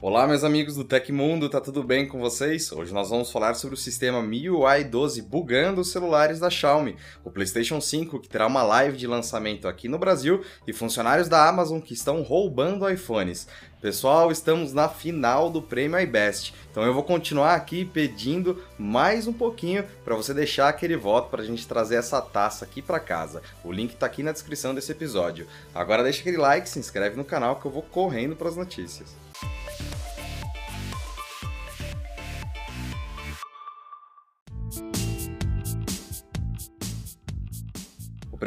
Olá, meus amigos do Tecmundo, tá tudo bem com vocês? Hoje nós vamos falar sobre o sistema MIUI 12 bugando os celulares da Xiaomi, o PlayStation 5 que terá uma live de lançamento aqui no Brasil e funcionários da Amazon que estão roubando iPhones. Pessoal, estamos na final do prêmio iBest, então eu vou continuar aqui pedindo mais um pouquinho para você deixar aquele voto para a gente trazer essa taça aqui para casa. O link está aqui na descrição desse episódio. Agora deixa aquele like, se inscreve no canal que eu vou correndo para as notícias.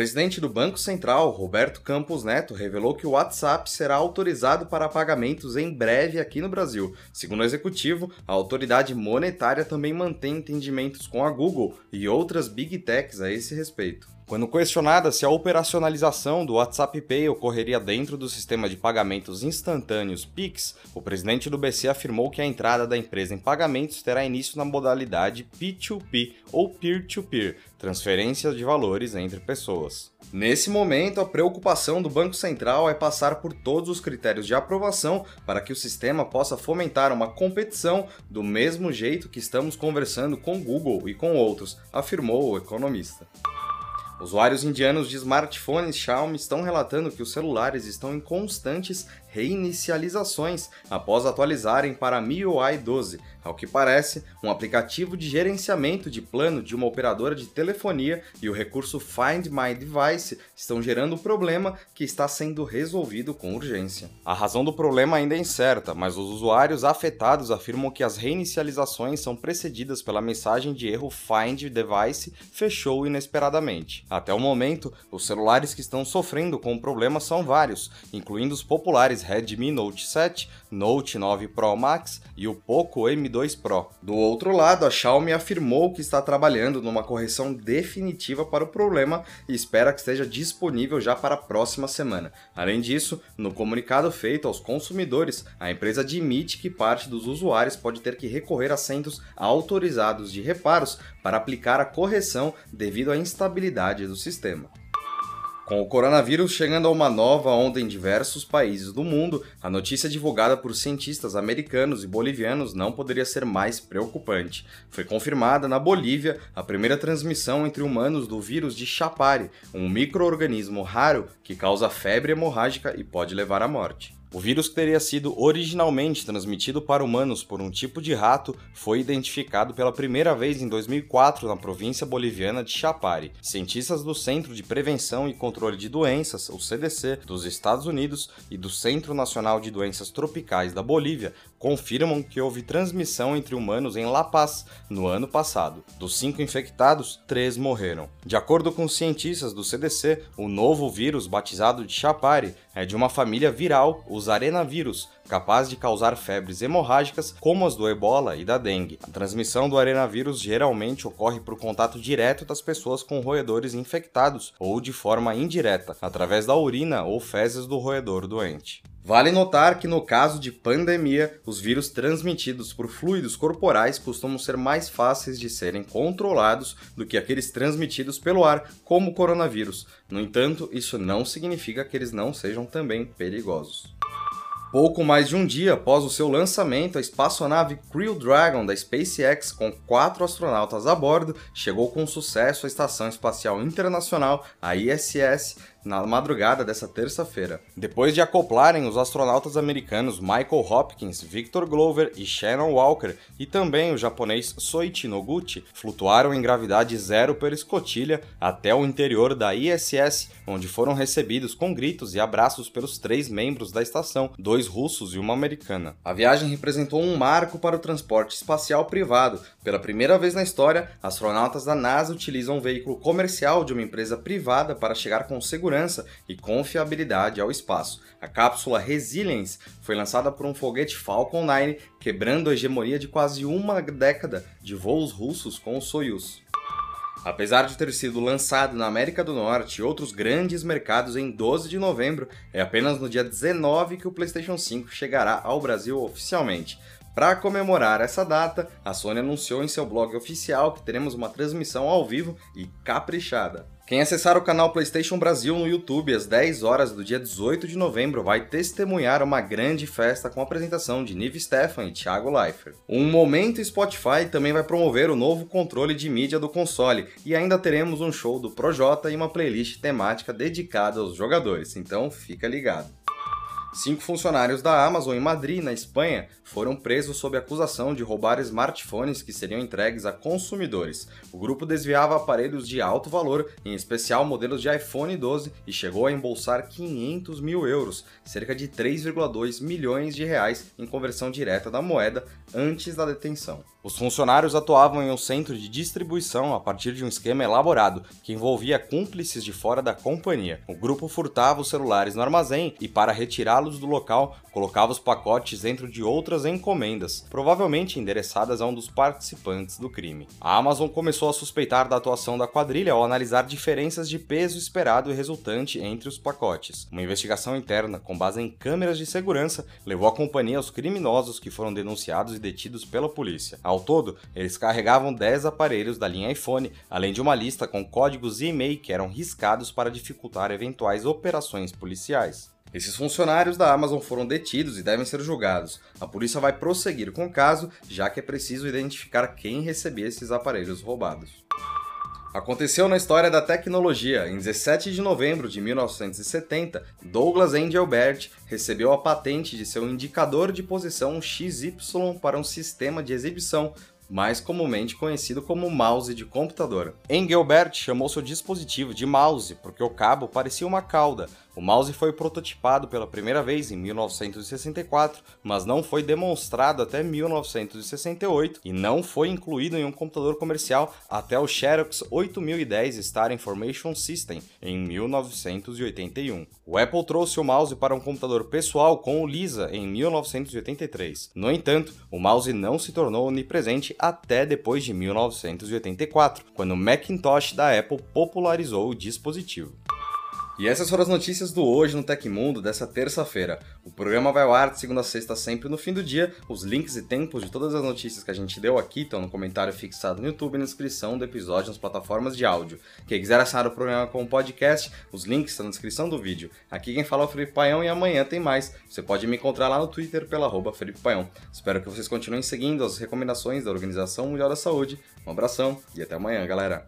Presidente do Banco Central, Roberto Campos Neto, revelou que o WhatsApp será autorizado para pagamentos em breve aqui no Brasil. Segundo o executivo, a autoridade monetária também mantém entendimentos com a Google e outras big techs a esse respeito. Quando questionada se a operacionalização do WhatsApp Pay ocorreria dentro do sistema de pagamentos instantâneos Pix, o presidente do BC afirmou que a entrada da empresa em pagamentos terá início na modalidade P2P ou peer-to-peer, transferência de valores entre pessoas. Nesse momento, a preocupação do Banco Central é passar por todos os critérios de aprovação para que o sistema possa fomentar uma competição do mesmo jeito que estamos conversando com Google e com outros, afirmou o economista. Usuários indianos de smartphones Xiaomi estão relatando que os celulares estão em constantes reinicializações após atualizarem para MIUI 12, ao que parece, um aplicativo de gerenciamento de plano de uma operadora de telefonia e o recurso Find My Device estão gerando um problema que está sendo resolvido com urgência. A razão do problema ainda é incerta, mas os usuários afetados afirmam que as reinicializações são precedidas pela mensagem de erro Find Device fechou inesperadamente. Até o momento, os celulares que estão sofrendo com o problema são vários, incluindo os populares Redmi Note 7, Note 9 Pro Max e o Poco M2 Pro. Do outro lado, a Xiaomi afirmou que está trabalhando numa correção definitiva para o problema e espera que esteja disponível já para a próxima semana. Além disso, no comunicado feito aos consumidores, a empresa admite que parte dos usuários pode ter que recorrer a centros autorizados de reparos para aplicar a correção devido à instabilidade do sistema. Com o coronavírus chegando a uma nova onda em diversos países do mundo, a notícia divulgada por cientistas americanos e bolivianos não poderia ser mais preocupante. Foi confirmada na Bolívia a primeira transmissão entre humanos do vírus de Chapare, um microorganismo raro que causa febre hemorrágica e pode levar à morte. O vírus que teria sido originalmente transmitido para humanos por um tipo de rato foi identificado pela primeira vez em 2004 na província boliviana de Chapare. Cientistas do Centro de Prevenção e Controle de Doenças, o CDC, dos Estados Unidos e do Centro Nacional de Doenças Tropicais da Bolívia confirmam que houve transmissão entre humanos em La Paz no ano passado. Dos cinco infectados, três morreram. De acordo com cientistas do CDC, o novo vírus batizado de Chapare é de uma família viral, os arenavírus, capaz de causar febres hemorrágicas como as do ebola e da dengue. A transmissão do arenavírus geralmente ocorre por contato direto das pessoas com roedores infectados ou de forma indireta, através da urina ou fezes do roedor doente. Vale notar que no caso de pandemia, os vírus transmitidos por fluidos corporais costumam ser mais fáceis de serem controlados do que aqueles transmitidos pelo ar, como o coronavírus. No entanto, isso não significa que eles não sejam também perigosos. Pouco mais de um dia após o seu lançamento, a espaçonave Crew Dragon da SpaceX, com quatro astronautas a bordo, chegou com sucesso à Estação Espacial Internacional, a ISS, na madrugada dessa terça-feira. Depois de acoplarem os astronautas americanos Michael Hopkins, Victor Glover e Shannon Walker, e também o japonês Soichi Noguchi, flutuaram em gravidade zero pela escotilha até o interior da ISS, onde foram recebidos com gritos e abraços pelos três membros da estação, dois russos e uma americana. A viagem representou um marco para o transporte espacial privado. Pela primeira vez na história, astronautas da NASA utilizam um veículo comercial de uma empresa privada para chegar com segurança segurança e confiabilidade ao espaço. A cápsula Resilience foi lançada por um foguete Falcon 9, quebrando a hegemonia de quase uma década de voos russos com o Soyuz. Apesar de ter sido lançado na América do Norte e outros grandes mercados em 12 de novembro, é apenas no dia 19 que o PlayStation 5 chegará ao Brasil oficialmente. Para comemorar essa data, a Sony anunciou em seu blog oficial que teremos uma transmissão ao vivo e caprichada. Quem acessar o canal PlayStation Brasil no YouTube às 10 horas do dia 18 de novembro vai testemunhar uma grande festa com a apresentação de Nive Stefan e Thiago Leifert. Um momento Spotify também vai promover o novo controle de mídia do console e ainda teremos um show do Projota e uma playlist temática dedicada aos jogadores, então fica ligado. Cinco funcionários da Amazon em Madrid, na Espanha, foram presos sob acusação de roubar smartphones que seriam entregues a consumidores. O grupo desviava aparelhos de alto valor, em especial modelos de iPhone 12, e chegou a embolsar 500 mil euros, cerca de 3,2 milhões de reais em conversão direta da moeda, antes da detenção. Os funcionários atuavam em um centro de distribuição a partir de um esquema elaborado que envolvia cúmplices de fora da companhia. O grupo furtava os celulares no armazém e, para retirá-los do local, colocava os pacotes dentro de outras encomendas, provavelmente endereçadas a um dos participantes do crime. A Amazon começou a suspeitar da atuação da quadrilha ao analisar diferenças de peso esperado e resultante entre os pacotes. Uma investigação interna, com base em câmeras de segurança, levou a companhia aos criminosos que foram denunciados e detidos pela polícia. Ao todo, eles carregavam 10 aparelhos da linha iPhone, além de uma lista com códigos e e-mail que eram riscados para dificultar eventuais operações policiais. Esses funcionários da Amazon foram detidos e devem ser julgados. A polícia vai prosseguir com o caso, já que é preciso identificar quem recebia esses aparelhos roubados. Aconteceu na história da tecnologia. Em 17 de novembro de 1970, Douglas Engelbert recebeu a patente de seu indicador de posição XY para um sistema de exibição mais comumente conhecido como mouse de computador. Engelbert chamou seu dispositivo de mouse porque o cabo parecia uma cauda, o mouse foi prototipado pela primeira vez em 1964, mas não foi demonstrado até 1968 e não foi incluído em um computador comercial até o Xerox 8010 Star Information System em 1981. O Apple trouxe o mouse para um computador pessoal com o Lisa em 1983. No entanto, o mouse não se tornou onipresente até depois de 1984, quando o Macintosh da Apple popularizou o dispositivo. E essas foram as notícias do Hoje no Tecmundo dessa terça-feira. O programa vai ao ar de segunda a sexta sempre no fim do dia. Os links e tempos de todas as notícias que a gente deu aqui estão no comentário fixado no YouTube e na descrição do episódio nas plataformas de áudio. Quem quiser assinar o programa como podcast, os links estão na descrição do vídeo. Aqui quem fala é o Felipe Paião e amanhã tem mais. Você pode me encontrar lá no Twitter pela arroba Felipe Paião. Espero que vocês continuem seguindo as recomendações da Organização Mundial da Saúde. Um abração e até amanhã, galera!